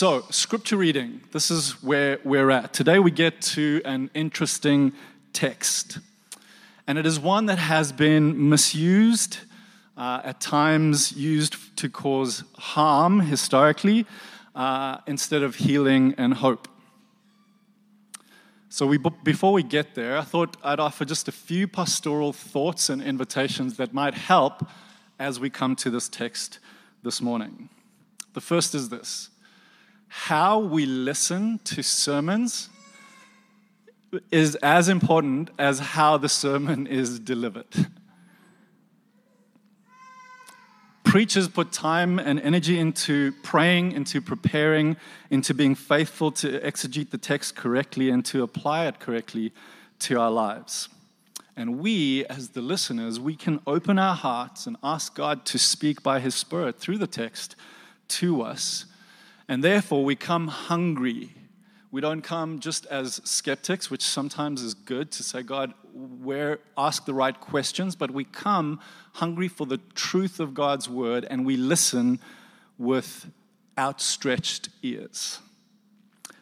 So, scripture reading, this is where we're at. Today we get to an interesting text. And it is one that has been misused, uh, at times used to cause harm historically, uh, instead of healing and hope. So, we, before we get there, I thought I'd offer just a few pastoral thoughts and invitations that might help as we come to this text this morning. The first is this how we listen to sermons is as important as how the sermon is delivered. Preachers put time and energy into praying, into preparing, into being faithful to exegete the text correctly and to apply it correctly to our lives. And we, as the listeners, we can open our hearts and ask God to speak by His Spirit through the text to us and therefore, we come hungry. We don't come just as skeptics, which sometimes is good to say, God, where ask the right questions, but we come hungry for the truth of God's word and we listen with outstretched ears.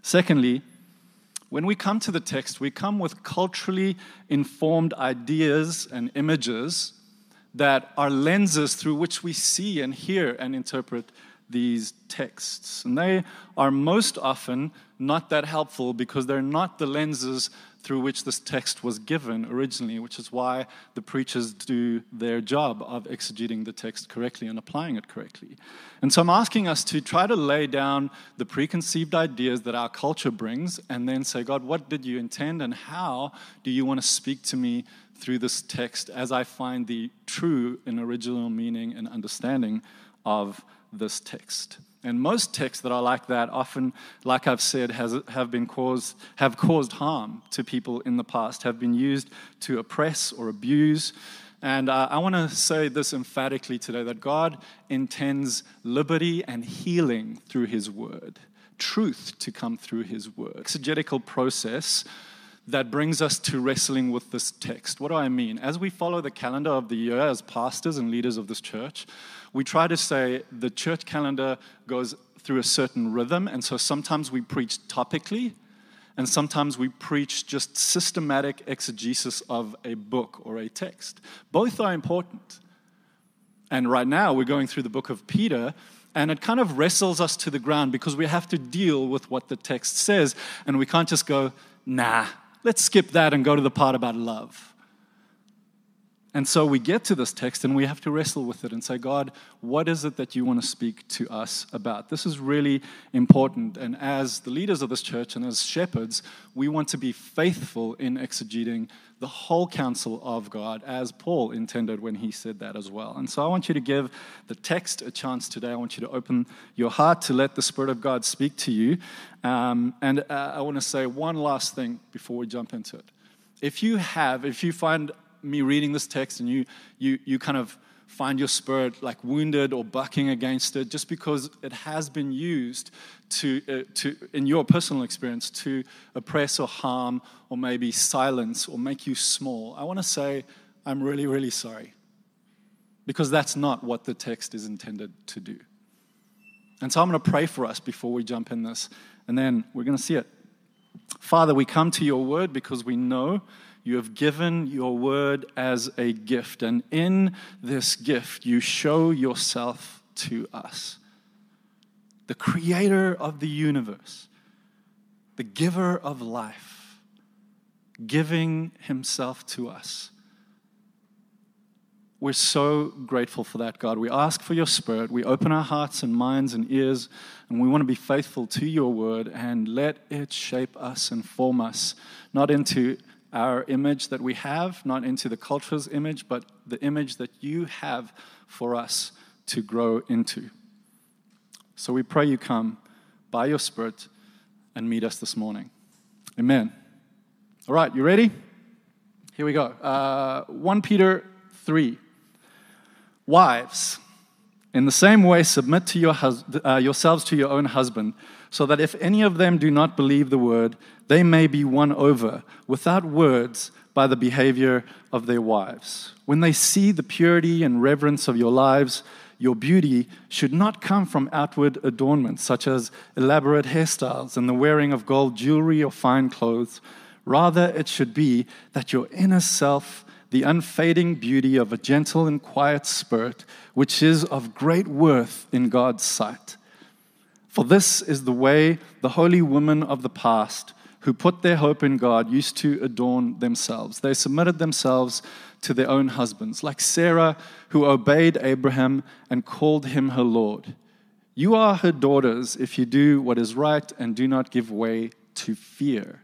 Secondly, when we come to the text, we come with culturally informed ideas and images that are lenses through which we see and hear and interpret these texts. And they are most often not that helpful because they're not the lenses through which this text was given originally, which is why the preachers do their job of exegeting the text correctly and applying it correctly. And so I'm asking us to try to lay down the preconceived ideas that our culture brings and then say, God, what did you intend and how do you want to speak to me through this text as I find the true and original meaning and understanding of this text. And most texts that are like that often, like I've said, has, have, been caused, have caused harm to people in the past, have been used to oppress or abuse. And uh, I want to say this emphatically today that God intends liberty and healing through His Word, truth to come through His Word. Exegetical process that brings us to wrestling with this text. What do I mean? As we follow the calendar of the year as pastors and leaders of this church, we try to say the church calendar goes through a certain rhythm, and so sometimes we preach topically, and sometimes we preach just systematic exegesis of a book or a text. Both are important. And right now, we're going through the book of Peter, and it kind of wrestles us to the ground because we have to deal with what the text says, and we can't just go, nah, Let's skip that and go to the part about love. And so we get to this text and we have to wrestle with it and say, God, what is it that you want to speak to us about? This is really important. And as the leaders of this church and as shepherds, we want to be faithful in exegeting the whole counsel of God, as Paul intended when he said that as well. And so I want you to give the text a chance today. I want you to open your heart to let the Spirit of God speak to you. Um, and uh, I want to say one last thing before we jump into it. If you have, if you find me reading this text and you, you, you kind of find your spirit like wounded or bucking against it just because it has been used to, uh, to in your personal experience to oppress or harm or maybe silence or make you small. I want to say i'm really really sorry. Because that's not what the text is intended to do. And so i'm going to pray for us before we jump in this and then we're going to see it. Father we come to your word because we know you have given your word as a gift, and in this gift, you show yourself to us. The creator of the universe, the giver of life, giving himself to us. We're so grateful for that, God. We ask for your spirit. We open our hearts and minds and ears, and we want to be faithful to your word and let it shape us and form us, not into our image that we have, not into the culture's image, but the image that you have for us to grow into. So we pray you come by your Spirit and meet us this morning. Amen. All right, you ready? Here we go. Uh, 1 Peter 3. Wives, in the same way, submit to your hus- uh, yourselves to your own husband so that if any of them do not believe the word, they may be won over without words by the behavior of their wives. When they see the purity and reverence of your lives, your beauty should not come from outward adornments, such as elaborate hairstyles and the wearing of gold jewelry or fine clothes. Rather, it should be that your inner self, the unfading beauty of a gentle and quiet spirit, which is of great worth in God's sight. For this is the way the holy women of the past, who put their hope in God, used to adorn themselves. They submitted themselves to their own husbands, like Sarah, who obeyed Abraham and called him her Lord. You are her daughters if you do what is right and do not give way to fear.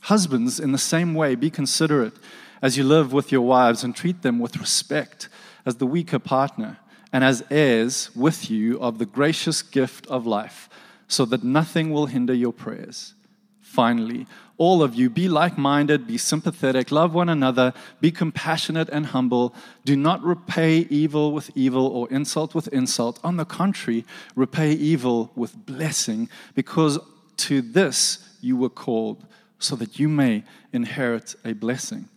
Husbands, in the same way, be considerate as you live with your wives and treat them with respect as the weaker partner and as heirs with you of the gracious gift of life, so that nothing will hinder your prayers. Finally, all of you, be like minded, be sympathetic, love one another, be compassionate and humble. Do not repay evil with evil or insult with insult. On the contrary, repay evil with blessing, because to this you were called, so that you may inherit a blessing.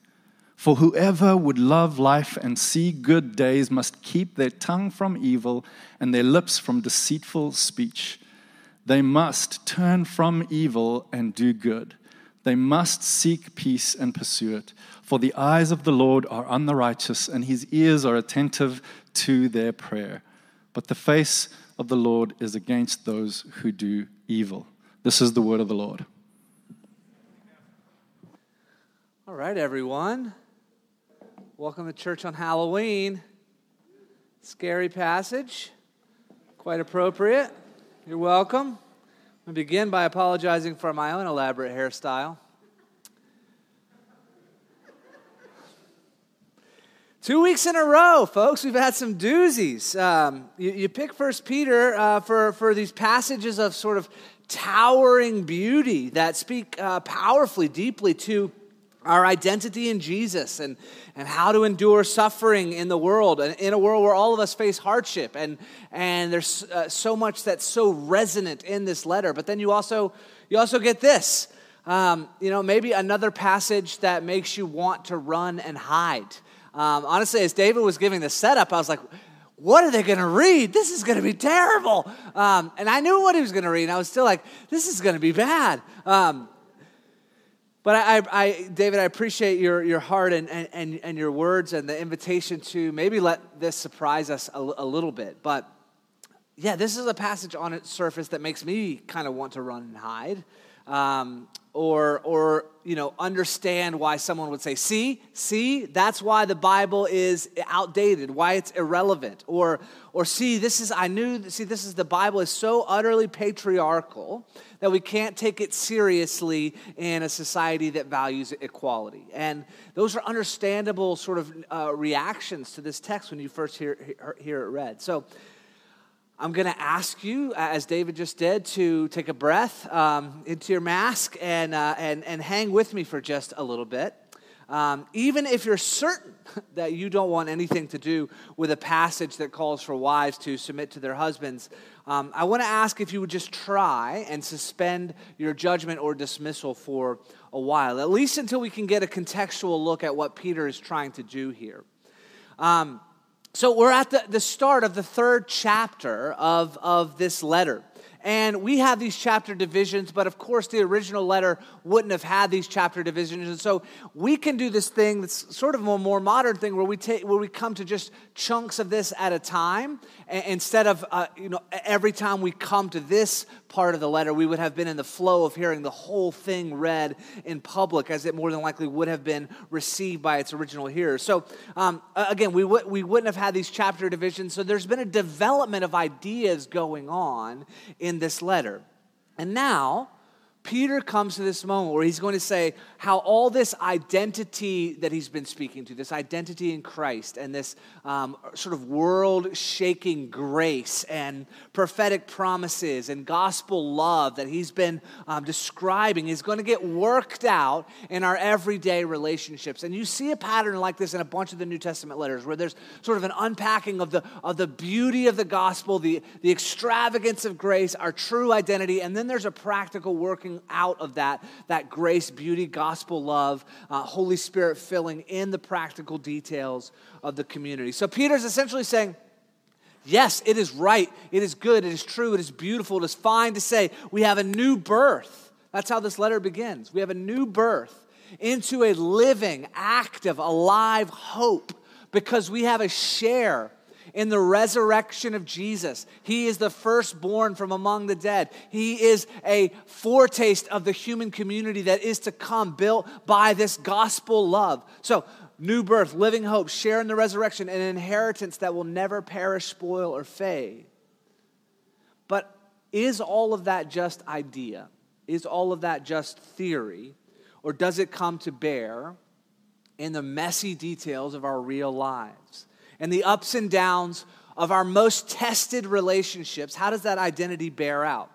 For whoever would love life and see good days must keep their tongue from evil and their lips from deceitful speech. They must turn from evil and do good. They must seek peace and pursue it. For the eyes of the Lord are on the righteous, and his ears are attentive to their prayer. But the face of the Lord is against those who do evil. This is the word of the Lord. All right, everyone. Welcome to church on Halloween. Scary passage, quite appropriate. You're welcome. To begin by apologizing for my own elaborate hairstyle. Two weeks in a row, folks, we've had some doozies. Um, you, you, pick First Peter uh, for, for these passages of sort of towering beauty that speak uh, powerfully, deeply to our identity in Jesus and, and how to endure suffering in the world, and in a world where all of us face hardship. And, and there's uh, so much that's so resonant in this letter. But then you also, you also get this. Um, you know, maybe another passage that makes you want to run and hide. Um, honestly, as David was giving the setup, I was like, what are they going to read? This is going to be terrible. Um, and I knew what he was going to read, and I was still like, this is going to be bad. Um, but I, I, David, I appreciate your, your heart and, and, and your words and the invitation to maybe let this surprise us a, a little bit. But yeah, this is a passage on its surface that makes me kind of want to run and hide. Um, or, or you know, understand why someone would say, see, see, that's why the Bible is outdated, why it's irrelevant. Or, or see, this is, I knew, see, this is the Bible is so utterly patriarchal that we can't take it seriously in a society that values equality. And those are understandable sort of uh, reactions to this text when you first hear, hear, it read. So, I'm going to ask you, as David just did, to take a breath um, into your mask and, uh, and, and hang with me for just a little bit. Um, even if you're certain that you don't want anything to do with a passage that calls for wives to submit to their husbands, um, I want to ask if you would just try and suspend your judgment or dismissal for a while, at least until we can get a contextual look at what Peter is trying to do here. Um, so we're at the, the start of the third chapter of, of this letter. And we have these chapter divisions, but of course, the original letter wouldn't have had these chapter divisions. And so we can do this thing that's sort of a more modern thing where we, take, where we come to just chunks of this at a time. instead of, uh, you know, every time we come to this part of the letter, we would have been in the flow of hearing the whole thing read in public, as it more than likely would have been received by its original hearers. So, um, again, we, w- we wouldn't have had these chapter divisions. So there's been a development of ideas going on in in this letter. And now, Peter comes to this moment where he's going to say how all this identity that he's been speaking to, this identity in Christ, and this um, sort of world shaking grace and prophetic promises and gospel love that he's been um, describing is going to get worked out in our everyday relationships. And you see a pattern like this in a bunch of the New Testament letters where there's sort of an unpacking of the, of the beauty of the gospel, the, the extravagance of grace, our true identity, and then there's a practical working out of that, that grace, beauty, gospel love, uh, Holy Spirit filling in the practical details of the community. So Peter's essentially saying, Yes, it is right. It is good. It is true. It is beautiful. It is fine to say we have a new birth. That's how this letter begins. We have a new birth into a living, active, alive hope because we have a share in the resurrection of Jesus. He is the firstborn from among the dead. He is a foretaste of the human community that is to come, built by this gospel love. So, new birth, living hope, share in the resurrection, an inheritance that will never perish, spoil, or fade. But is all of that just idea? Is all of that just theory? Or does it come to bear in the messy details of our real lives? And the ups and downs of our most tested relationships, how does that identity bear out?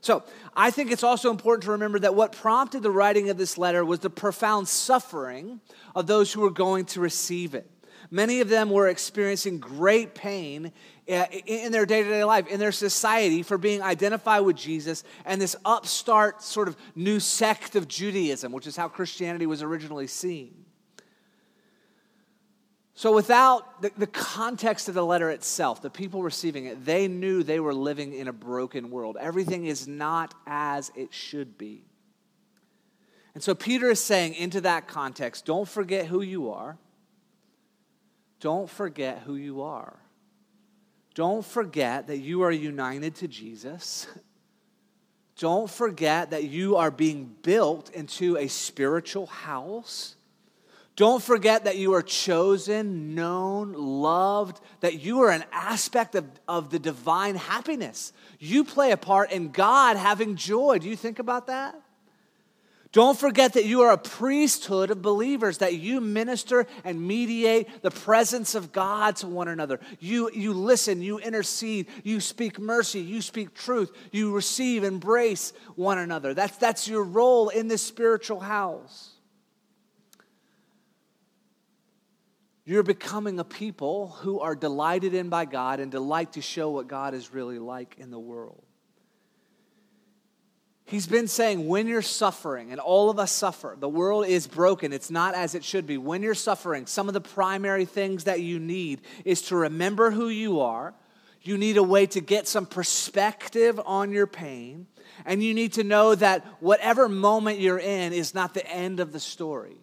So, I think it's also important to remember that what prompted the writing of this letter was the profound suffering of those who were going to receive it. Many of them were experiencing great pain uh, in their day to day life, in their society, for being identified with Jesus and this upstart sort of new sect of Judaism, which is how Christianity was originally seen. So, without the, the, context of the letter itself, the people receiving it, they knew they were living in a broken world. Everything is not as it should be. And so, Peter is saying, into that context, don't forget who you are. Don't forget who you are. Don't forget that you are united to Jesus. Don't forget that you are being built into a spiritual house don't forget that you are chosen, known, loved, that you are an aspect of, of the divine happiness. You play a part in God having joy. Do you think about that? Don't forget that you are a priesthood of believers, that you minister and mediate the presence of God to one another. You, you listen, you intercede, you speak mercy, you speak truth, you receive, embrace one another. That's, that's your role in this spiritual house. You're becoming a people who are delighted in by God and delight to show what God is really like in the world. He's been saying when you're suffering, and all of us suffer, the world is broken, it's not as it should be. When you're suffering, some of the primary things that you need is to remember who you are. You need a way to get some perspective on your pain. And you need to know that whatever moment you're in is not the end of the story.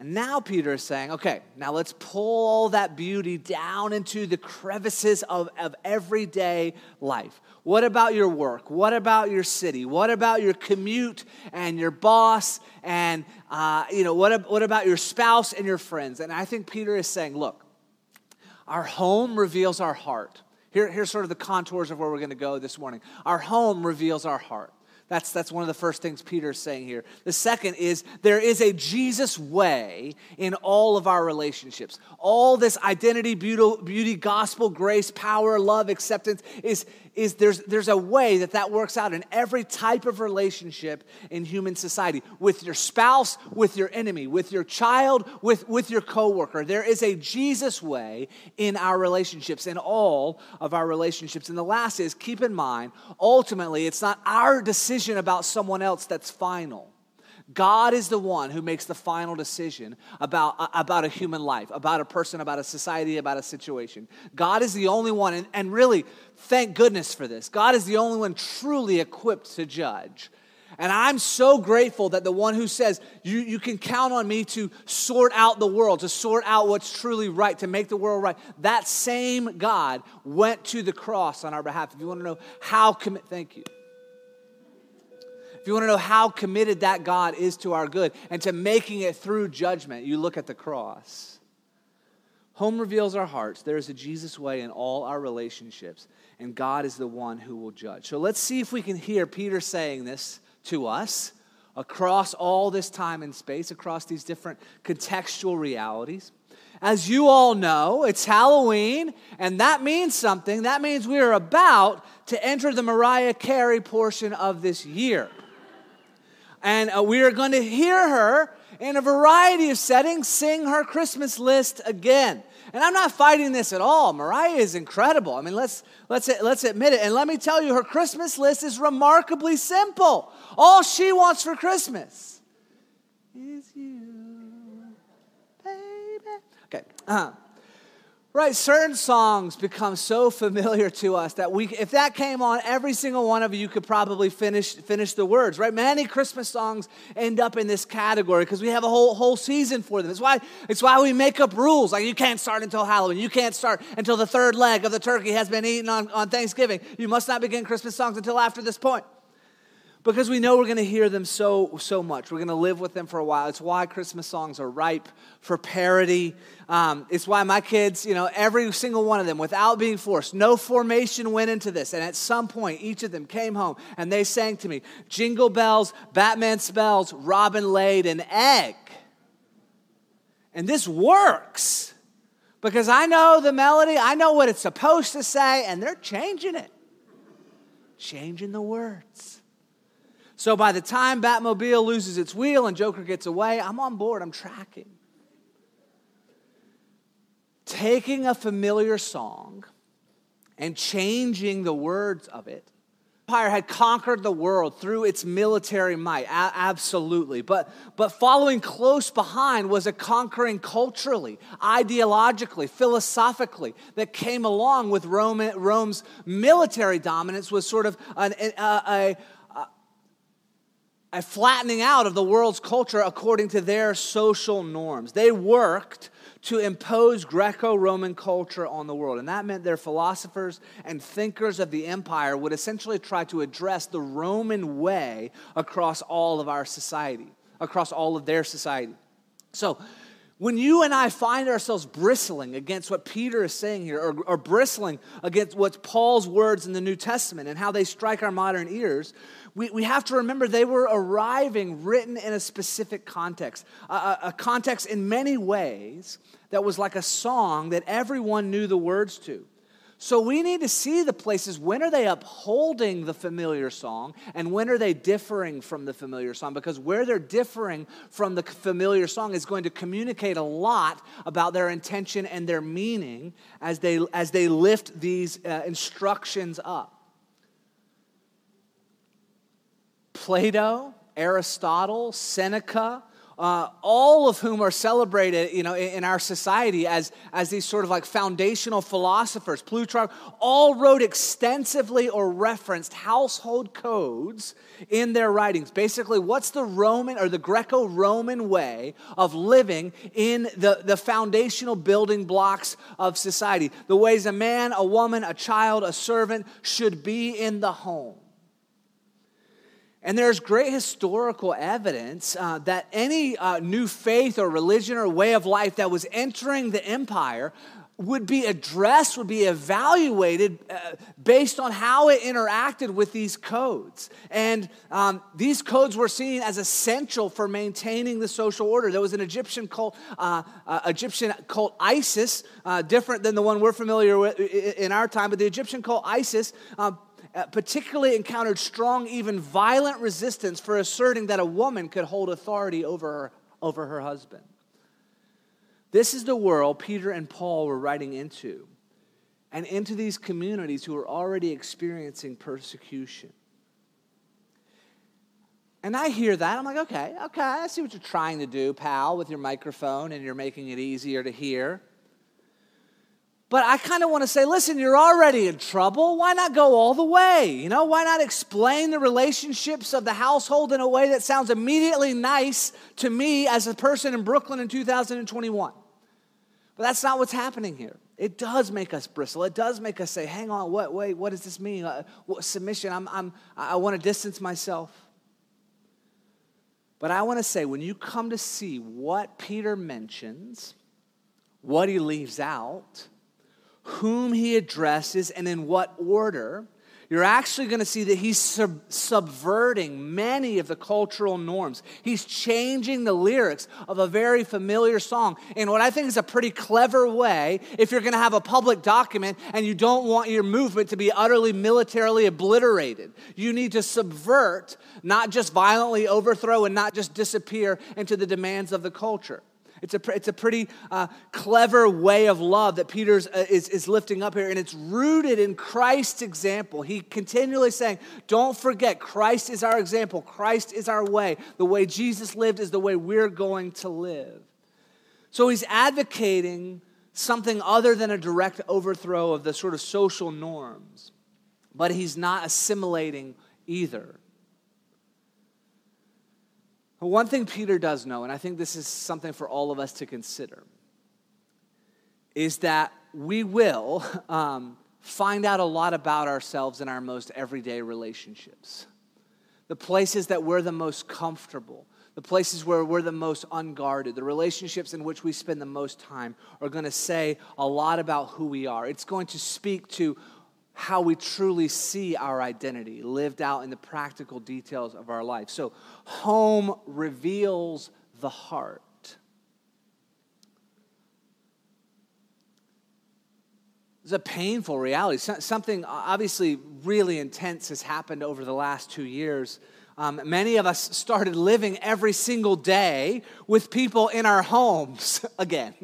And now Peter is saying, okay, now let's pull all that beauty down into the crevices of, of everyday life. What about your work? What about your city? What about your commute and your boss? And, uh, you know, what, what about your spouse and your friends? And I think Peter is saying, look, our home reveals our heart. Here, here's sort of the contours of where we're going to go this morning. Our home reveals our heart. That's, that's one of the first things Peter's saying here. The second is there is a Jesus way in all of our relationships. All this identity, beauty, beauty gospel, grace, power, love, acceptance is, is there's, there's a way that that works out in every type of relationship in human society with your spouse, with your enemy, with your child, with, with your coworker. There is a Jesus way in our relationships, in all of our relationships. And the last is keep in mind, ultimately, it's not our decision about someone else that's final. God is the one who makes the final decision about, uh, about a human life, about a person, about a society, about a situation. God is the only one, and, and really, thank goodness for this. God is the only one truly equipped to judge. And I'm so grateful that the one who says, you, you can count on me to sort out the world, to sort out what's truly right, to make the world right, that same God went to the cross on our behalf. If you want to know how commit, thank you. If you want to know how committed that God is to our good and to making it through judgment, you look at the cross. Home reveals our hearts. There is a Jesus way in all our relationships, and God is the one who will judge. So let's see if we can hear Peter saying this to us across all this time and space, across these different contextual realities. As you all know, it's Halloween, and that means something. That means we are about to enter the Mariah Carey portion of this year and uh, we are going to hear her in a variety of settings sing her Christmas list again. And I'm not fighting this at all. Mariah is incredible. I mean, let's, let's, let's admit it. And let me tell you, her Christmas list is remarkably simple. All she wants for Christmas is you, baby. Okay. Uh-huh. Right, certain songs become so familiar to us that we, if that came on, every single one of you could probably finish finish the words. Right, many Christmas songs end up in this category because we have a whole whole season for them. It's why it's why we make up rules like you can't start until Halloween, you can't start until the third leg of the turkey has been eaten on, on Thanksgiving. You must not begin Christmas songs until after this point because we know we're going to hear them so so much. We're going to live with them for a while. It's why christmas songs are ripe for parody. Um, it's why my kids you know every single one of them without being forced no formation went into this. And at some point each of them came home and they sang to me jingle bells batman spells robin laid an egg. And this works. Because i know the melody i know what it's supposed to say and they're changing it. Changing the words so by the time Batmobile loses its wheel and Joker gets away, I'm on board, I'm tracking. Taking a familiar song and changing the words of it. Empire had conquered the world through its military might, a- absolutely. But, but following close behind was a conquering culturally, ideologically, philosophically that came along with Rome, Rome's military dominance was sort of an, a, a a flattening out of the world's culture according to their social norms. They worked to impose Greco Roman culture on the world. And that meant their philosophers and thinkers of the empire would essentially try to address the Roman way across all of our society, across all of their society. So, when you and I find ourselves bristling against what Peter is saying here, or, or bristling against what Paul's words in the New Testament and how they strike our modern ears, we, we have to remember they were arriving written in a specific context, a, a context in many ways that was like a song that everyone knew the words to. So we need to see the places when are they upholding the familiar song and when are they differing from the familiar song because where they're differing from the familiar song is going to communicate a lot about their intention and their meaning as they as they lift these uh, instructions up. Plato, Aristotle, Seneca, uh, all of whom are celebrated you know, in, in, our society as, as these sort of like foundational philosophers. Plutarch all wrote extensively or referenced household codes in their writings. Basically, what's the Roman or the Greco Roman way of living in the, the foundational building blocks of society? The ways a man, a woman, a child, a servant should be in the home. And there's great historical evidence uh, that any uh, new faith or religion or way of life that was entering the empire would be addressed, would be evaluated uh, based on how it interacted with these codes. And um, these codes were seen as essential for maintaining the social order. There was an Egyptian cult, uh, uh, Egyptian cult ISIS, uh, different than the one we're familiar with in our time, but the Egyptian cult ISIS uh, Uh, particularly encountered strong, even violent resistance for asserting that a woman could hold authority over her, over her husband. This is the world Peter and Paul were writing into, and into these communities who were already experiencing persecution. And I hear that. I'm like, okay, okay, I see what you're trying to do, pal, with your microphone, and you're making it easier to hear. But I kind of want to say, listen, you're already in trouble. Why not go all the way? You know, why not explain the relationships of the household in a way that sounds immediately nice to me as a person in Brooklyn in 2021? But that's not what's happening here. It does make us bristle. It does make us say, hang on, what, wait, what does this mean? Uh, what, submission, I'm, I'm, I want to distance myself. But I want to say, when you come to see what Peter mentions, what he leaves out, whom he addresses and in what order, you're actually going to see that he's sub- subverting many of the cultural norms. He's changing the lyrics of a very familiar song in what I think is a pretty clever way if you're going to have a public document and you don't want your movement to be utterly militarily obliterated. You need to subvert, not just violently overthrow and not just disappear into the demands of the culture. It's a, it's a pretty uh, clever way of love that Peter uh, is, is lifting up here, and it's rooted in Christ's example. He continually saying, Don't forget, Christ is our example, Christ is our way. The way Jesus lived is the way we're going to live. So he's advocating something other than a direct overthrow of the sort of social norms, but he's not assimilating either. One thing Peter does know, and I think this is something for all of us to consider, is that we will um, find out a lot about ourselves in our most everyday relationships. The places that we're the most comfortable, the places where we're the most unguarded, the relationships in which we spend the most time are going to say a lot about who we are. It's going to speak to how we truly see our identity lived out in the practical details of our life. So, home reveals the heart. It's a painful reality. Something obviously really intense has happened over the last two years. Um, many of us started living every single day with people in our homes again.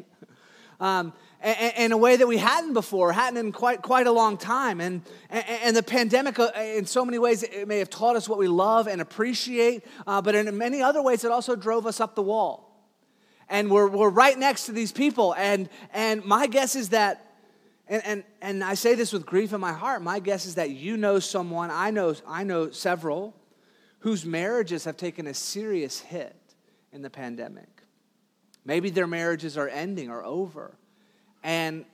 Um, in a way that we hadn't before, hadn't in quite, quite a long time. And, and the pandemic, uh, in so many ways, it may have taught us what we love and appreciate, uh, but in many other ways, it also drove us up the wall. And we're, we're right next to these people. And, and my guess is that and, and, and I say this with grief in my heart. My guess is that you know someone, I know, I know several, whose marriages have taken a serious hit in the pandemic. Maybe their marriages are ending or over. And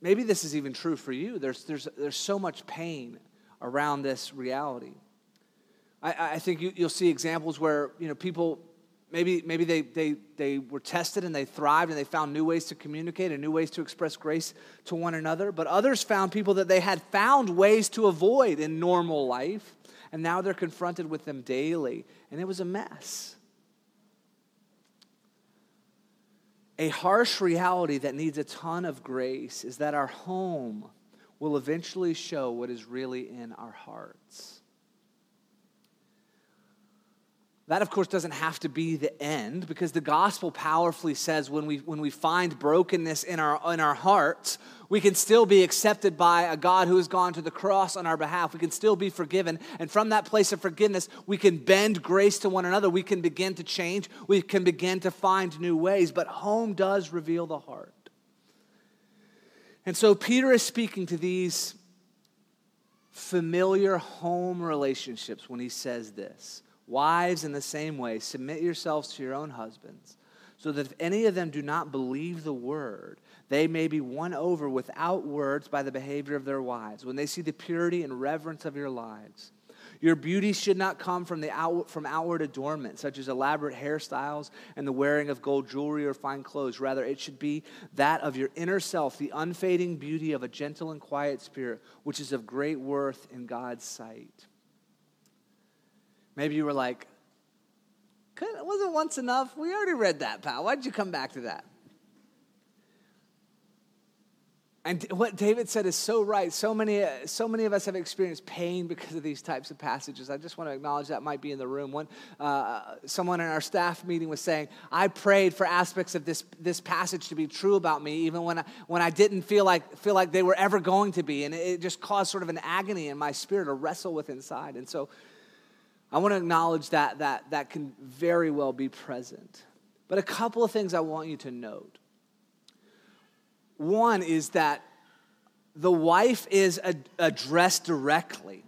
maybe this is even true for you. There's, there's, there's so much pain around this reality. I, I think you, you'll see examples where you know, people Maybe, maybe they, they, they were tested and they thrived and they found new ways to communicate and new ways to express grace to one another. But others found people that they had found ways to avoid in normal life, and now they're confronted with them daily. And it was a mess. A harsh reality that needs a ton of grace is that our home will eventually show what is really in our hearts. That, of course, doesn't have to be the end because the gospel powerfully says when we, when we find brokenness in our, in our hearts, we can still be accepted by a God who has gone to the cross on our behalf. We can still be forgiven. And from that place of forgiveness, we can bend grace to one another. We can begin to change. We can begin to find new ways. But home does reveal the heart. And so Peter is speaking to these familiar home relationships when he says this. Wives, in the same way, submit yourselves to your own husbands, so that if any of them do not believe the word, they may be won over without words by the behavior of their wives, when they see the purity and reverence of your lives. Your beauty should not come from, the out, from outward adornment, such as elaborate hairstyles and the wearing of gold jewelry or fine clothes. Rather, it should be that of your inner self, the unfading beauty of a gentle and quiet spirit, which is of great worth in God's sight. Maybe you were like, wasn't once enough? We already read that, pal. Why did you come back to that? And what David said is so right. So many, so many of us have experienced pain because of these types of passages. I just want to acknowledge that might be in the room. One, uh, someone in our staff meeting was saying, "I prayed for aspects of this this passage to be true about me, even when I, when I didn't feel like feel like they were ever going to be, and it just caused sort of an agony in my spirit to wrestle with inside." And so, I want to acknowledge that, that that can very well be present. But a couple of things I want you to note. One is that the wife is addressed directly.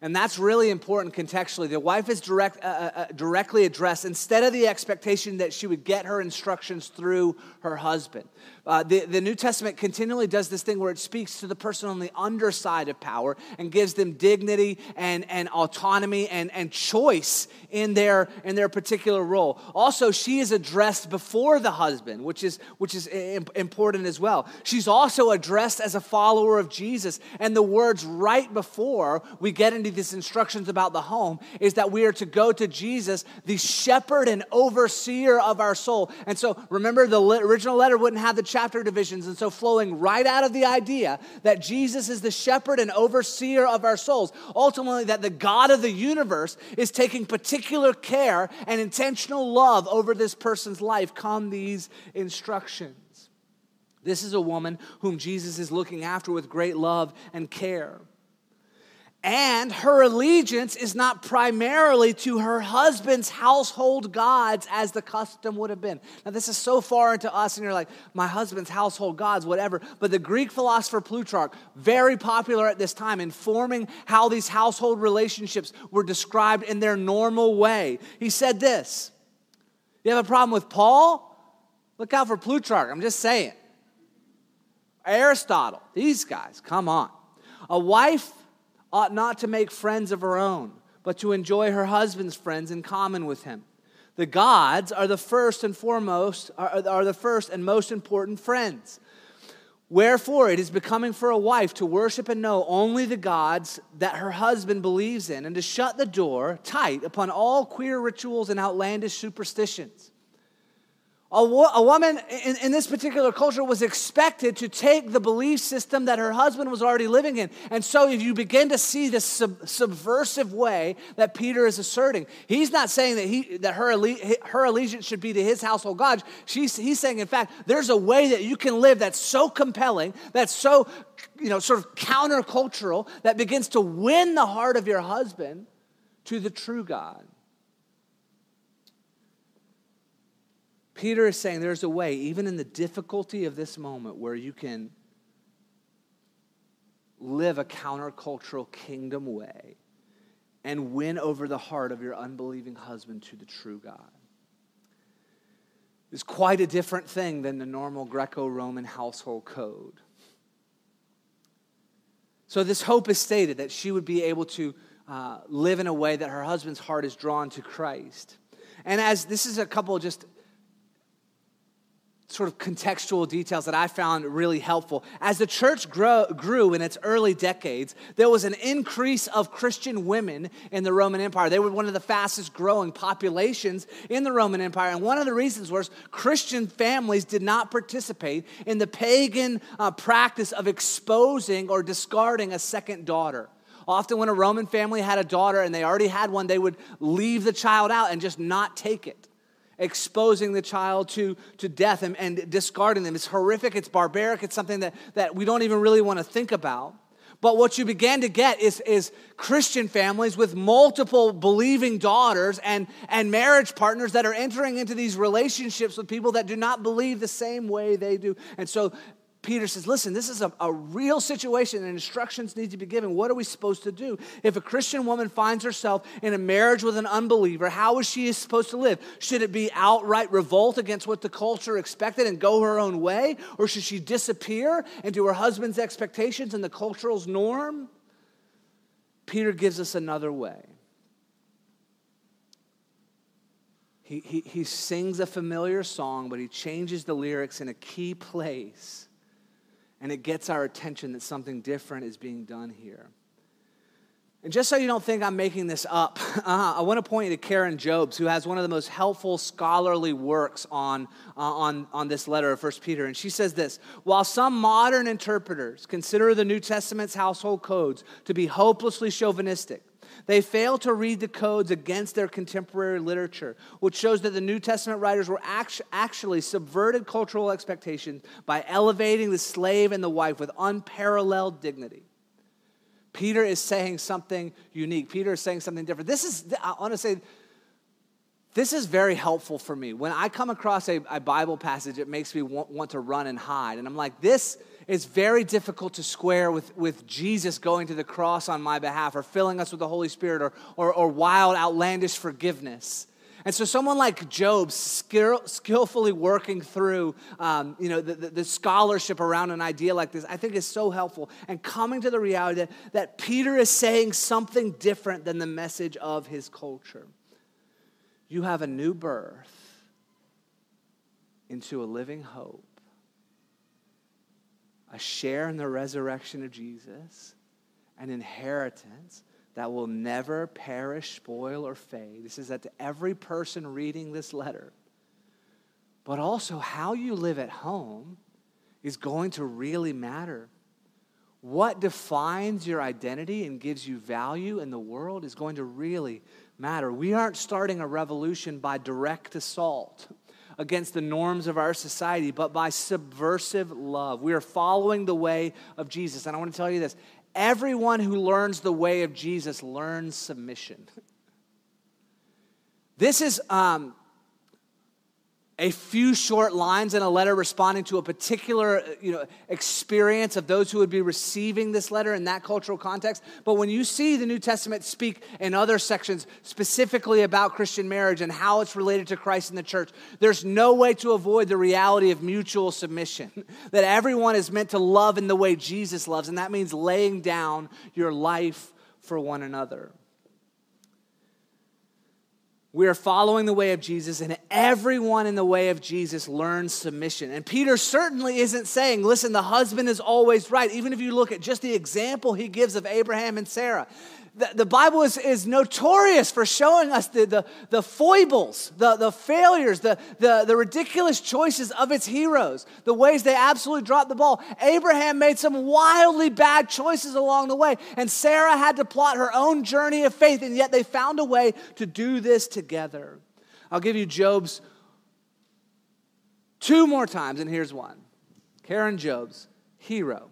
And that's really important contextually. The wife is direct, uh, uh, uh, directly addressed instead of the expectation that she would get her instructions through her husband. Uh, the, the New Testament continually does this thing where it speaks to the person on the underside of power and gives them dignity and, and autonomy and, and choice in their, in their particular role. Also, she is addressed before the husband, which is, which is important as well. She's also addressed as a follower of Jesus. And the words right before we get into these instructions about the home is that we are to go to Jesus, the shepherd and overseer of our soul. And so remember, the original letter wouldn't have the chapter divisions. And so, flowing right out of the idea that Jesus is the shepherd and overseer of our souls, ultimately, that the God of the universe is taking particular care and intentional love over this person's life, come these instructions. This is a woman whom Jesus is looking after with great love and care. And her allegiance is not primarily to her husband's household gods as the custom would have been. Now, this is so far into us, and you're like, my husband's household gods, whatever. But the Greek philosopher Plutarch, very popular at this time, informing how these household relationships were described in their normal way. He said this You have a problem with Paul? Look out for Plutarch. I'm just saying. Aristotle, these guys, come on. A wife ought not to make friends of her own, but to enjoy her husband's friends in common with him. The gods are the first and foremost, are, the first and most important friends. Wherefore, it is becoming for a wife to worship and know only the gods that her husband believes in, and to shut the door tight upon all queer rituals and outlandish superstitions. A, wo- a woman in, in this particular culture was expected to take the belief system that her husband was already living in. And so, if you begin to see this sub- subversive way that Peter is asserting, he's not saying that, he, that her, alle- her allegiance should be to his household gods. She's, he's saying, in fact, there's a way that you can live that's so compelling, that's so, you know, sort of countercultural, that begins to win the heart of your husband to the true God. Peter is saying there's a way, even in the difficulty of this moment, where you can live a countercultural kingdom way and win over the heart of your unbelieving husband to the true God. It's quite a different thing than the normal Greco Roman household code. So, this hope is stated that she would be able to uh, live in a way that her husband's heart is drawn to Christ. And as this is a couple just sort of contextual details that I found really helpful. As the church grow, grew in its early decades, there was an increase of Christian women in the Roman Empire. They were one of the fastest growing populations in the Roman Empire. And one of the reasons was Christian families did not participate in the pagan uh, practice of exposing or discarding a second daughter. Often, when a Roman family had a daughter and they already had one, they would leave the child out and just not take it exposing the child to, to death and, and discarding them. It's horrific, it's barbaric, it's something that, that we don't even really want to think about. But what you began to get is, is Christian families with multiple believing daughters and, and marriage partners that are entering into these relationships with people that do not believe the same way they do. And so Peter says, listen, this is a, a, real situation and instructions need to be given. What are we supposed to do? If a Christian woman finds herself in a marriage with an unbeliever, how is she supposed to live? Should it be outright revolt against what the culture expected and go her own way? Or should she disappear into her husband's expectations and the cultural norm? Peter gives us another way. He, he, he sings a familiar song, but he changes the lyrics in a key place and it gets our attention that something different is being done here. And just so you don't think I'm making this up, uh, I want to point you to Karen Jobes, who has one of the most helpful scholarly works on, uh, on, on this letter of 1 Peter. And she says this While some modern interpreters consider the New Testament's household codes to be hopelessly chauvinistic, they fail to read the codes against their contemporary literature, which shows that the New Testament writers were actually subverted cultural expectations by elevating the slave and the wife with unparalleled dignity. Peter is saying something unique. Peter is saying something different. This is, I want to say, this is very helpful for me. When I come across a, a Bible passage, it makes me want, want to run and hide. And I'm like, this is very difficult to square with, with Jesus going to the cross on my behalf or filling us with the Holy Spirit or, or, or wild, outlandish forgiveness. And so, someone like Job, skill, skillfully working through, um, you know, the, the, the, scholarship around an idea like this, I think is so helpful. And coming to the reality that, that Peter is saying something different than the message of his culture. You have a new birth into a living hope a share in the resurrection of Jesus, an inheritance that will never perish, spoil, or fade. This is that to every person reading this letter. But also, how you live at home is going to really matter. What defines your identity and gives you value in the world is going to really matter. We aren't starting a revolution by direct assault against the norms of our society, but by subversive love. We are following the way of Jesus. And I want to tell you this everyone who learns the way of Jesus learns submission. This is um, a few short lines in a letter responding to a particular uh, you know, experience of those who would be receiving this letter in that cultural context. But when you see the New Testament speak in other sections specifically about Christian marriage and how it's related to Christ and the church, there's no way to avoid the reality of mutual submission. that everyone is meant to love in the way Jesus loves, and that means laying down your life for one another. We are following the way of Jesus, and everyone in the way of Jesus learns submission. And Peter certainly isn't saying, listen, the husband is always right. Even if you look at just the example he gives of Abraham and Sarah, the, the Bible is, is notorious for showing us the, the, the foibles, the, the failures, the, the, the ridiculous choices of its heroes, the ways they absolutely dropped the ball. Abraham made some wildly bad choices along the way, and Sarah had to plot her own journey of faith, and yet they found a way to do this together. I'll give you Jobes two more times, and here's one Karen Jobes hero.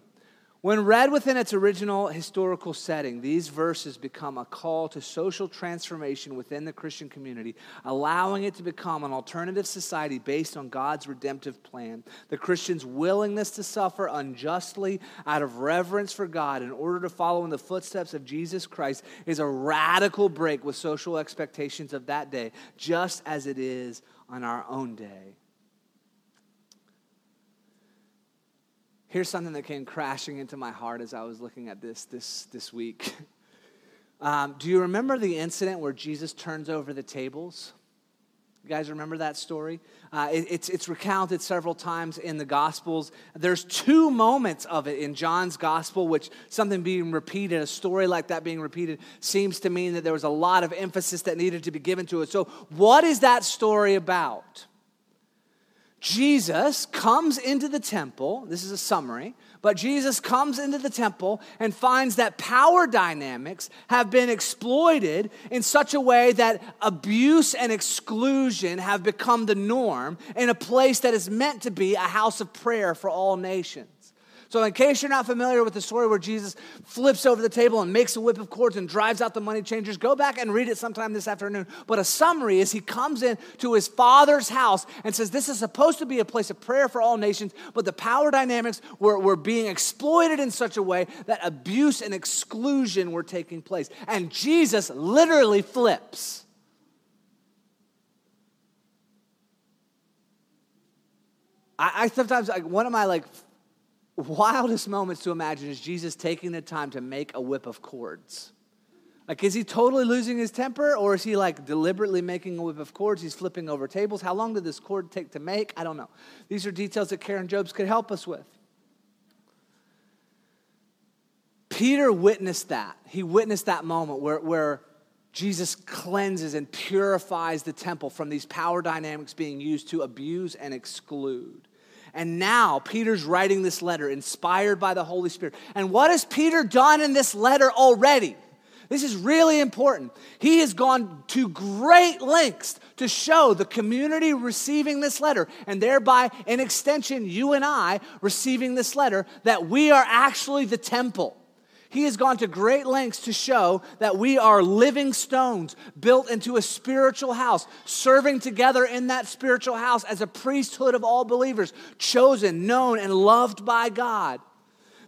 When read within its original historical setting, these verses become a call to social transformation within the Christian community, allowing it to become an alternative society based on God's redemptive plan. The Christian's willingness to suffer unjustly out of reverence for God in order to follow in the footsteps of Jesus Christ is a radical break with social expectations of that day, just as it is on our own day. Here's something that came crashing into my heart as I was looking at this this, this week. Um, do you remember the incident where Jesus turns over the tables? You guys remember that story? Uh, it, it's, it's recounted several times in the Gospels. There's two moments of it in John's Gospel, which something being repeated, a story like that being repeated, seems to mean that there was a lot of emphasis that needed to be given to it. So, what is that story about? Jesus comes into the temple. This is a summary, but Jesus comes into the temple and finds that power dynamics have been exploited in such a way that abuse and exclusion have become the norm in a place that is meant to be a house of prayer for all nations. So, in case you're not familiar with the story where Jesus flips over the table and makes a whip of cords and drives out the money changers, go back and read it sometime this afternoon. But a summary is he comes in to his father's house and says, This is supposed to be a place of prayer for all nations, but the power dynamics were, were being exploited in such a way that abuse and exclusion were taking place. And Jesus literally flips. I, sometimes like one of my like wildest moments to imagine is Jesus taking the time to make a whip of cords. Like, is he totally losing his temper or is he like deliberately making a whip of cords? He's flipping over tables. How long did this cord take to make? I don't know. These are details that Karen Jobes could help us with. Peter witnessed that. He witnessed that moment where, where Jesus cleanses and purifies the temple from these power dynamics being used to abuse and exclude. And now Peter's writing this letter inspired by the Holy Spirit. And what has Peter done in this letter already? This is really important. He has gone to great lengths to show the community receiving this letter, and thereby, in extension, you and I receiving this letter, that we are actually the temple. He has gone to great lengths to show that we are living stones built into a spiritual house, serving together in that spiritual house as a priesthood of all believers, chosen, known, and loved by God.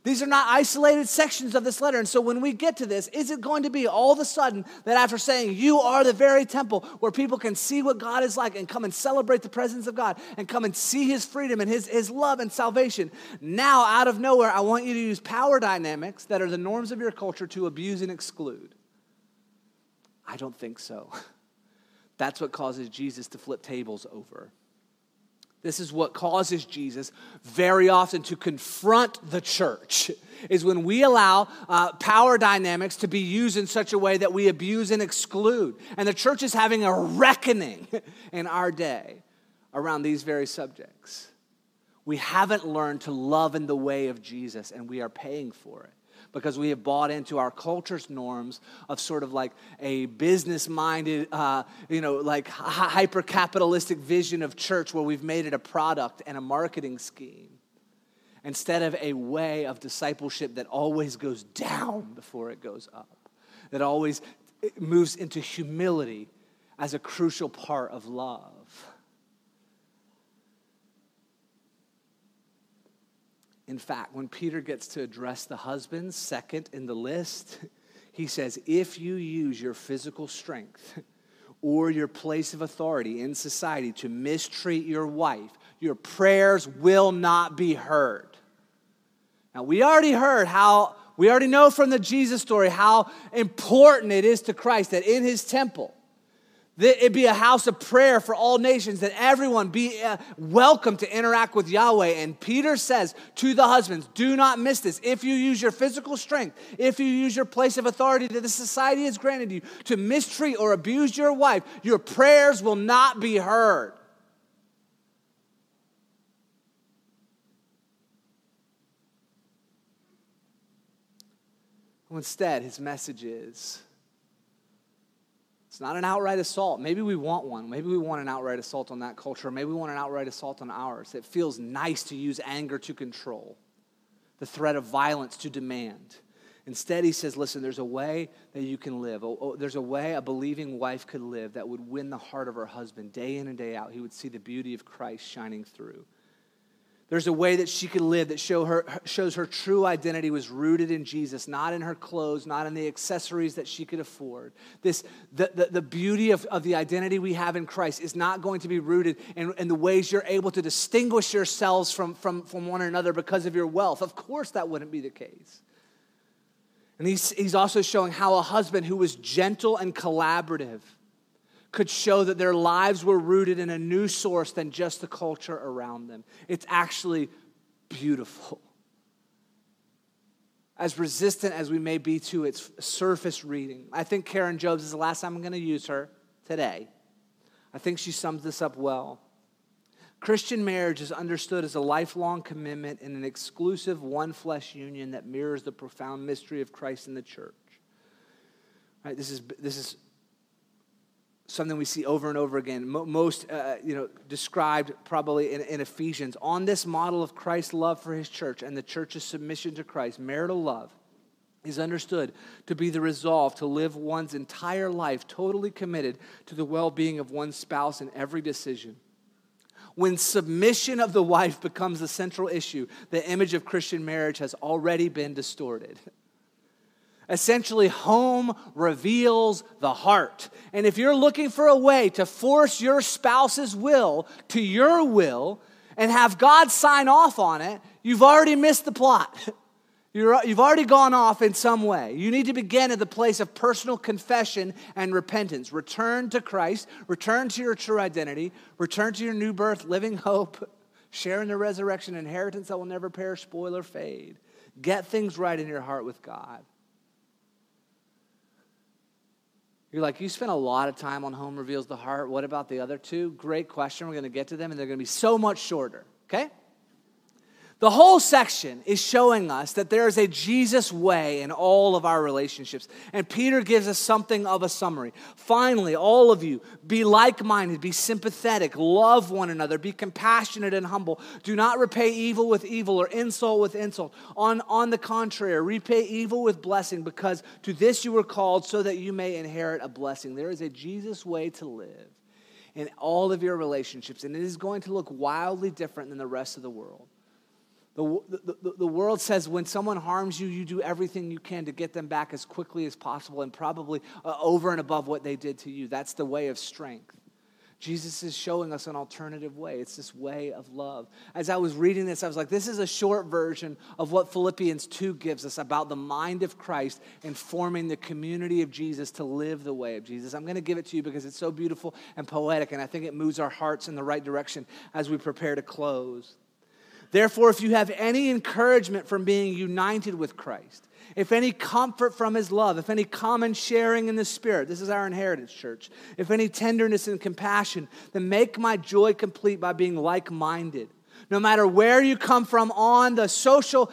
These are not isolated sections of this letter. And so when we get to this, is it going to be all of a sudden that after saying, You are the very temple where people can see what God is like and come and celebrate the presence of God and come and see his freedom and his, his love and salvation, now out of nowhere, I want you to use power dynamics that are the norms of your culture to abuse and exclude? I don't think so. That's what causes Jesus to flip tables over. This is what causes Jesus very often to confront the church, is when we allow uh, power dynamics to be used in such a way that we abuse and exclude. And the church is having a reckoning in our day around these very subjects. We haven't learned to love in the way of Jesus, and we are paying for it because we have bought into our culture's norms of sort of like a business minded, uh, you know, like hyper capitalistic vision of church where we've made it a product and a marketing scheme. instead of a way of discipleship that always goes down before it goes up, that always moves into humility as a crucial part of love. In fact, when Peter gets to address the husbands, second in the list, he says, If you use your physical strength or your place of authority in society to mistreat your wife, your prayers will not be heard. Now, we already heard how, we already know from the Jesus story how important it is to Christ that in his temple, that it be a house of prayer for all nations, that everyone be uh, welcome to interact with Yahweh. And Peter says to the husbands, do not miss this. If you use your physical strength, if you use your place of authority that the society has granted you to mistreat or abuse your wife, your prayers will not be heard. Instead, his message is it's not an outright assault. Maybe we want one. Maybe we want an outright assault on that culture. Maybe we want an outright assault on ours. It feels nice to use anger to control, the threat of violence to demand. Instead, he says, listen, there's a way that you can live. Oh, oh, there's a way a believing wife could live that would win the heart of her husband day in and day out. He would see the beauty of Christ shining through. There's a way that she could live that show her, shows her true identity was rooted in Jesus, not in her clothes, not in the accessories that she could afford. This, the, the, the beauty of, of the identity we have in Christ is not going to be rooted in, in the ways you're able to distinguish yourselves from, from, from one another because of your wealth. Of course, that wouldn't be the case. And he's, he's also showing how a husband who was gentle and collaborative could show that their lives were rooted in a new source than just the culture around them. It's actually beautiful. As resistant as we may be to its surface reading, I think Karen Jobes is the last time I'm going to use her today. I think she sums this up well. Christian marriage is understood as a lifelong commitment in an exclusive one flesh union that mirrors the profound mystery of Christ in the church. Right, this, is, this is something we see over and over again, most uh, you know, described probably in, in Ephesians. On this model of Christ's love for his church and the church's submission to Christ, marital love is understood to be the resolve to live one's entire life totally committed to the well being of one's spouse in every decision. When submission of the wife becomes the central issue, the image of Christian marriage has already been distorted. Essentially, home reveals the heart. And if you're looking for a way to force your spouse's will to your will and have God sign off on it, you've already missed the plot. you have already gone off in some way. You need to begin at the place of personal confession and repentance. Return to Christ, return to your true identity, return to your new birth, living hope, sharing the resurrection inheritance that will never perish, spoil, or fade. Get things right in your heart with God. You're like, you spent a lot of time on Home Reveals the Heart. What about the other two? Great question. We're going to get to them, and they're going to be so much shorter, okay? The whole section is showing us that there is a Jesus way in all of our relationships. And Peter gives us something of a summary. Finally, all of you, be like minded, be sympathetic, love one another, be compassionate and humble. Do not repay evil with evil or insult with insult. On, on the contrary, repay evil with blessing, because to this you were called so that you may inherit a blessing. There is a Jesus way to live in all of your relationships, and it is going to look wildly different than the rest of the world. The, the, the world says when someone harms you, you do everything you can to get them back as quickly as possible and probably uh, over and above what they did to you. That's the way of strength. Jesus is showing us an alternative way. It's this way of love. As I was reading this, I was like, this is a short version of what Philippians 2 gives us about the mind of Christ and forming the community of Jesus to live the way of Jesus. I'm going to give it to you because it's so beautiful and poetic, and I think it moves our hearts in the right direction as we prepare to close. Therefore, if you have any encouragement from being united with Christ, if any comfort from his love, if any common sharing in the Spirit, this is our inheritance, church, if any tenderness and compassion, then make my joy complete by being like minded. No matter where you come from on the social,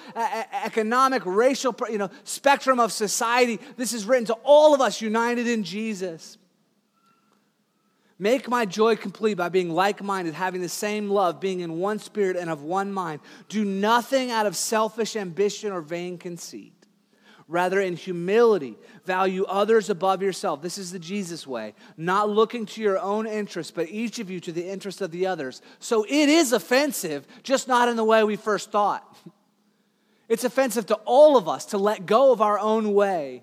economic, racial you know, spectrum of society, this is written to all of us united in Jesus. Make my joy complete by being like minded, having the same love, being in one spirit and of one mind. Do nothing out of selfish ambition or vain conceit. Rather, in humility, value others above yourself. This is the Jesus way. Not looking to your own interest, but each of you to the interest of the others. So it is offensive, just not in the way we first thought. It's offensive to all of us to let go of our own way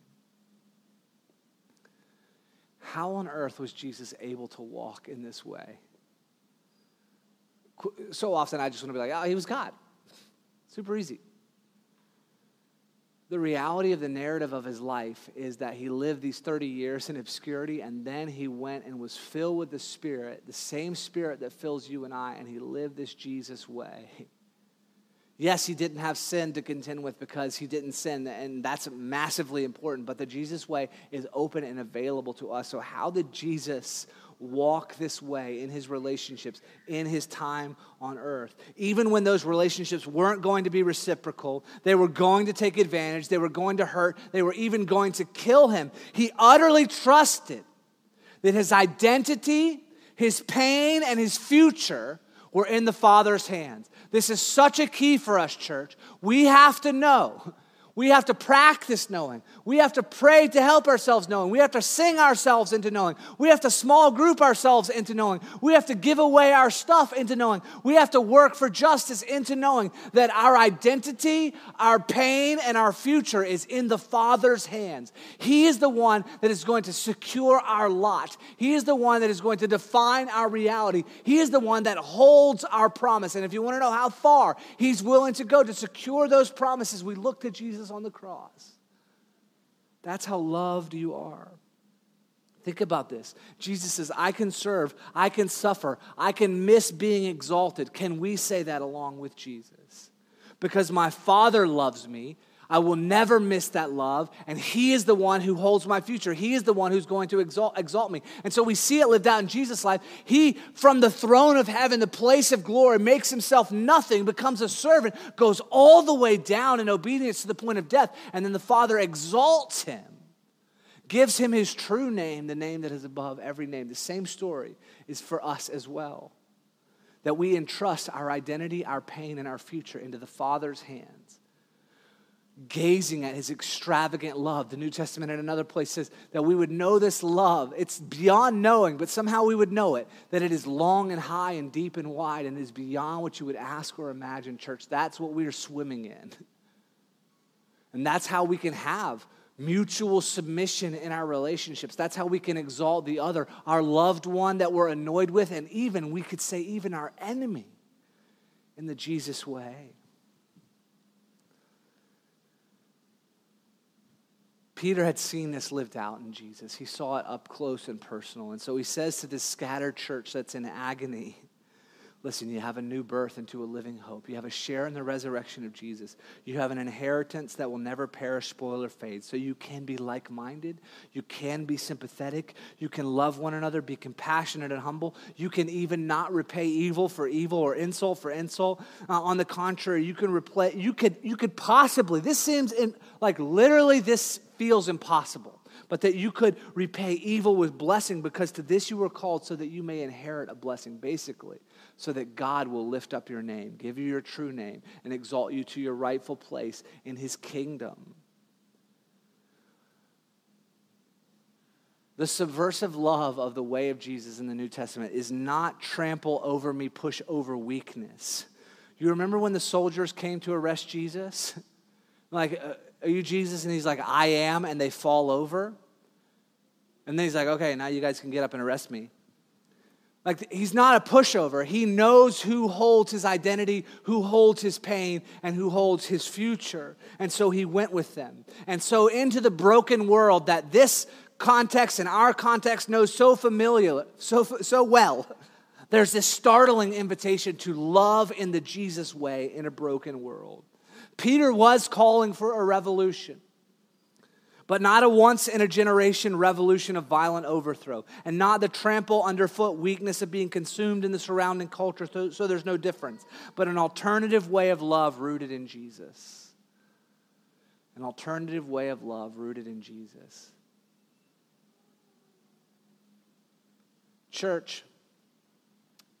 how on earth was Jesus able to walk in this way? So often I just want to be like, oh, he was God. Super easy. The reality of the narrative of his life is that he lived these 30 years in obscurity and then he went and was filled with the Spirit, the same Spirit that fills you and I, and he lived this Jesus way. Yes, he didn't have sin to contend with because he didn't sin, and that's massively important, but the Jesus way is open and available to us. So, how did Jesus walk this way in his relationships, in his time on earth? Even when those relationships weren't going to be reciprocal, they were going to take advantage, they were going to hurt, they were even going to kill him. He utterly trusted that his identity, his pain, and his future were in the Father's hands. This is such a key for us, church. We have to know we have to practice knowing. We have to pray to help ourselves knowing. We have to sing ourselves into knowing. We have to small group ourselves into knowing. We have to give away our stuff into knowing. We have to work for justice into knowing that our identity, our pain, and our future is in the Father's hands. He is the one that is going to secure our lot. He is the one that is going to define our reality. He is the one that holds our promise. And if you want to know how far He's willing to go to secure those promises, we look to Jesus On the cross. That's how loved you are. Think about this. Jesus says, I can serve, I can suffer, I can miss being exalted. Can we say that along with Jesus? Because my Father loves me, I will never miss that love. And He is the one who holds my future. He is the one who's going to exalt, exalt me. And so we see it lived out in Jesus' life. He, from the throne of heaven, the place of glory, makes Himself nothing, becomes a servant, goes all the way down in obedience to the point of death. And then the Father exalts Him, gives Him His true name, the name that is above every name. The same story is for us as well. That we entrust our identity, our pain, and our future into the Father's hands gazing at his extravagant love. The New Testament in another place says that we would know this love. It's beyond knowing, but somehow we would know it, that it is long and high and deep and wide and is beyond what you would ask or imagine, church. That's what we are swimming in. And that's how we can have mutual submission in our relationships. That's how we can exalt the other, our loved one that we're annoyed with, and even, we could say, even our enemy in the Jesus way. Peter had seen this lived out in Jesus. He saw it up close and personal. And so he says to this scattered church that's in agony listen, you have a new birth into a living hope. You have a share in the resurrection of Jesus. You have an inheritance that will never perish, spoil, or fade. So you can be like minded. You can be sympathetic. You can love one another, be compassionate and humble. You can even not repay evil for evil or insult for insult. Uh, on the contrary, you can replay, you could, you could possibly, this seems in, like literally this feels impossible, but that you could repay evil with blessing because to this you were called so that you may inherit a blessing, basically, so that God will lift up your name, give you your true name, and exalt you to your rightful place in his kingdom. The subversive love of the way of Jesus in the New Testament is not trample over me, push over weakness. You remember when the soldiers came to arrest Jesus? Like, uh, are you Jesus? And he's like, I am. And they fall over. And then he's like, okay, now you guys can get up and arrest me. Like, he's not a pushover. He knows who holds his identity, who holds his pain, and who holds his future. And so he went with them. And so, into the broken world that this context and our context knows so familiar, so, so well, there's this startling invitation to love in the Jesus way in a broken world. Peter was calling for a revolution but not a once in a generation revolution of violent overthrow, and not the trample underfoot weakness of being consumed in the surrounding culture, so, so, there's no difference, but an alternative way of love rooted in Jesus. An alternative way of love rooted in Jesus. Church,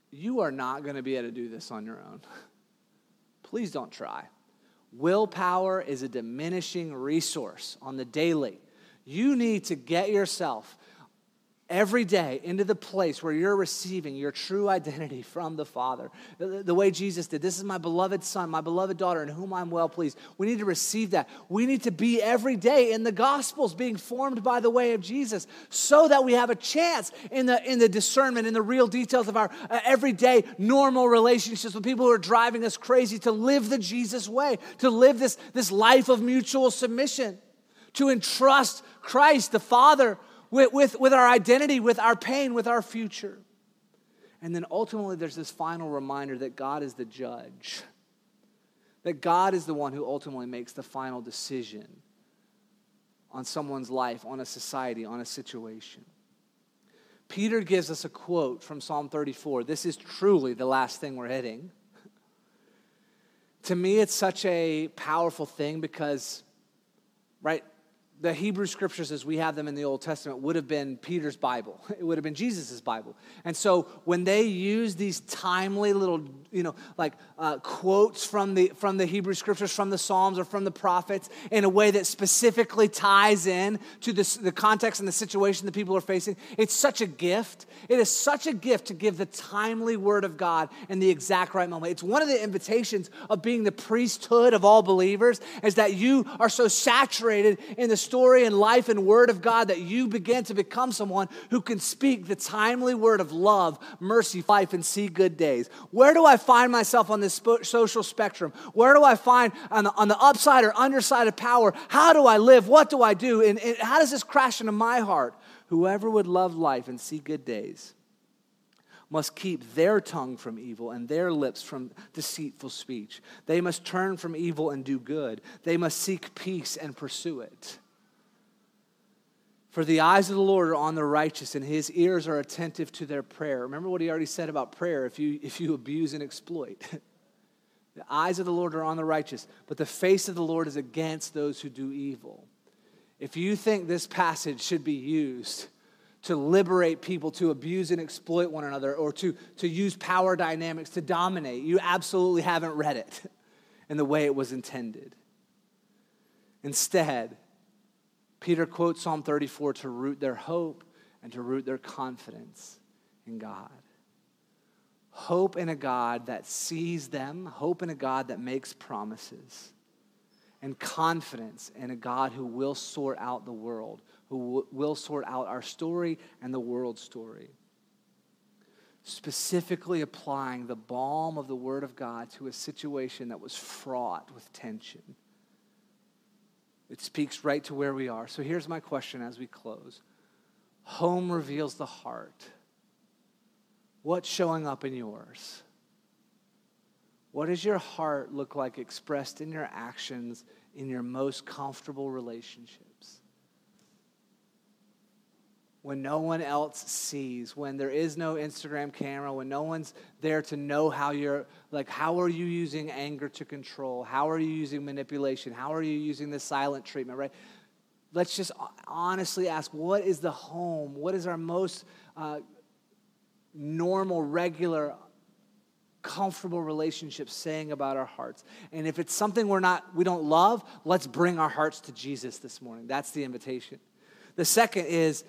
you are not going to be able to do this on your own. Please don't try. Willpower is a diminishing resource on the daily. You need to get yourself every day into the place where you're receiving your true identity from the Father. The, the, way Jesus did. This is my beloved Son, my beloved daughter, in whom I'm well pleased. We need to receive that. We need to be every day in the Gospels being formed by the way of Jesus so that we have a chance in the, in the discernment, in the real details of our uh, everyday normal relationships with people who are driving us crazy to live the Jesus way, to live this, this life of mutual submission, to entrust Christ, the Father, with, with, with our identity, with our pain, with our future. And then ultimately, there's this final reminder that God is the judge, that God is the one who ultimately makes the final decision on someone's life, on a society, on a situation. Peter gives us a quote from Psalm 34. This is truly the last thing we're hitting. to me, it's such a powerful thing because, right, the Hebrew scriptures as we have them in the Old Testament would have been Peter's Bible. It would have been Jesus' Bible. And so when they use these timely little, you know, like uh, quotes from the, from the Hebrew scriptures, from the Psalms or from the prophets in a way that specifically ties in to this, the context and the situation that people are facing, it's such a gift. It is such a gift to give the timely word of God in the exact right moment. It's one of the invitations of being the priesthood of all believers is that you are so saturated in the story and life and word of God that you begin to become someone who can speak the timely word of love, mercy, life, and see good days. Where do I find myself on this social spectrum? Where do I find on the, on the upside or underside of power? How do I live? What do I do? And, and how does this crash into my heart? Whoever would love life and see good days must keep their tongue from evil and their lips from deceitful speech. They must turn from evil and do good. They must seek peace and pursue it. For the eyes of the Lord are on the righteous, and his ears are attentive to their prayer. Remember what he already said about prayer if you, if you abuse and exploit. the eyes of the Lord are on the righteous, but the face of the Lord is against those who do evil. If you think this passage should be used to liberate people to abuse and exploit one another or to, to use power dynamics to dominate, you absolutely haven't read it in the way it was intended. Instead, Peter quotes Psalm 34 to root their hope and to root their confidence in God. Hope in a God that sees them, hope in a God that makes promises, and confidence in a God who will sort out the world, who will sort out our story and the world's story. Specifically applying the balm of the Word of God to a situation that was fraught with tension it speaks right to where we are. So here's my question as we close Home reveals the heart. What's showing up in yours? What does your heart look like expressed in your actions in your most comfortable relationships? When no one else sees, when there is no Instagram camera, when no one's there to know how you're, like, how are you using anger to control? How are you using manipulation? How are you using the silent treatment, right? Let's just honestly ask what is the home? What is our most uh, normal, regular, comfortable relationship saying about our hearts? And if it's something we're not, we don't love, let's bring our hearts to Jesus this morning. That's the invitation. The second is,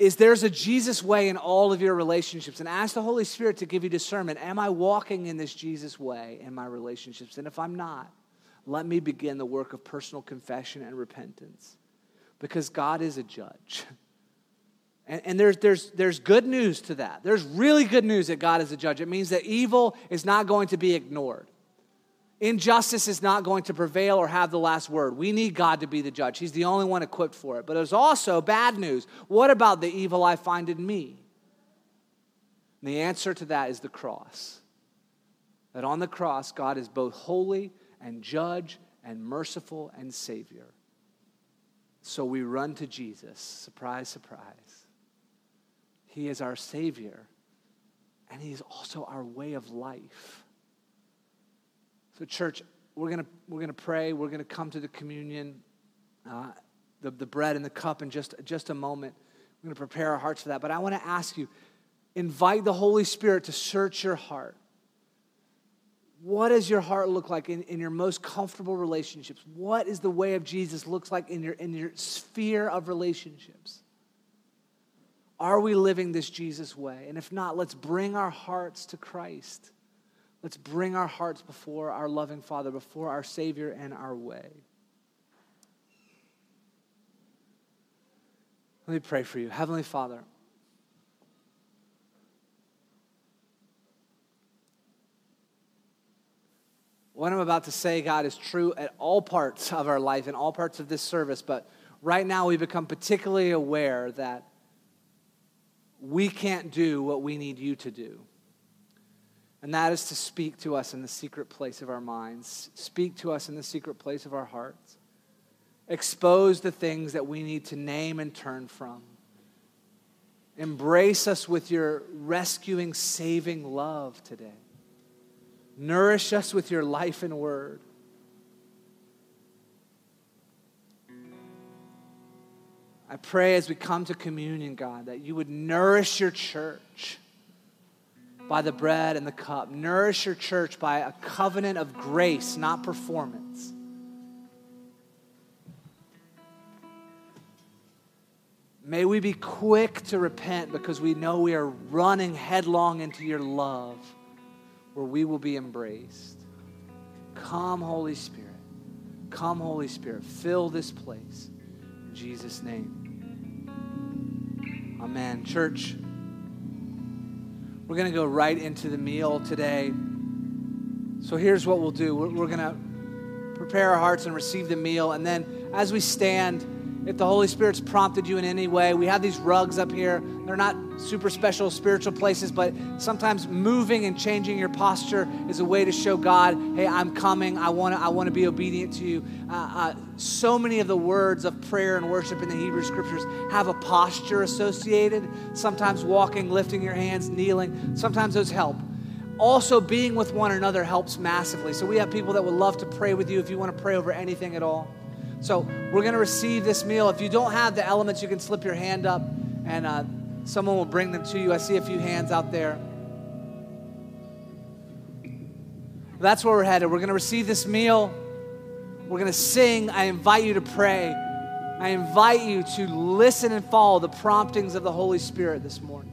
is there's a Jesus way in all of your relationships. And ask the Holy Spirit to give you discernment. Am I walking in this Jesus way in my relationships? And if I'm not, let me begin the work of personal confession and repentance. Because God is a judge. And, and, there's, there's, there's good news to that. There's really good news that God is a judge. It means that evil is not going to be ignored. Injustice is not going to prevail or have the last word. We need God to be the judge. He's the only one equipped for it. But there's also bad news. What about the evil I find in me? And the answer to that is the cross. That on the cross, God is both holy and judge and merciful and Savior. So we run to Jesus. Surprise, surprise. He is our Savior, and He is also our way of life. So, church, we're going to we're gonna pray. We're going to come to the communion, uh, the, the bread and the cup in just, just a moment. We're going to prepare our hearts for that. But I want to ask you invite the Holy Spirit to search your heart. What does your heart look like in, in your most comfortable relationships? What is the way of Jesus looks like in your, in your sphere of relationships? Are we living this Jesus way? And if not, let's bring our hearts to Christ. Let's bring our hearts before our loving Father, before our Savior and our way. Let me pray for you. Heavenly Father, What I'm about to say, God, is true at all parts of our life and all parts of this service, but right now we become particularly aware that we can't do what we need you to do. And that is to speak to us in the secret place of our minds, speak to us in the secret place of our hearts, expose the things that we need to name and turn from. Embrace us with your rescuing, saving love today. Nourish us with your life and word. I pray as we come to communion, God, that you would nourish your church by the bread and the cup. Nourish your church by a covenant of grace, not performance. May we be quick to repent because we know we are running headlong into your love where we will be embraced. Come, Holy Spirit. Come, Holy Spirit. Fill this place. In Jesus' name. Amen. Church, we're going to go right into the meal today. So here's what we'll do we're, we're going to prepare our hearts and receive the meal. And then as we stand, if the Holy Spirit's prompted you in any way, we have these rugs up here. They're not super special spiritual places, but sometimes moving and changing your posture is a way to show God, hey, I'm coming. I want to I wanna be obedient to you. Uh, uh, so many of the words of prayer and worship in the Hebrew scriptures have a posture associated. Sometimes walking, lifting your hands, kneeling. Sometimes those help also being with one another helps massively. So we have people that would love to pray with you if you want to pray over anything at all. So we're going to receive this meal. If you don't have the elements, you can slip your hand up and uh, someone will bring them to you. I see a few hands out there. That's where we're headed. We're going to receive this meal. We're going to sing. I invite you to pray. I invite you to listen and follow the promptings of the Holy Spirit this morning.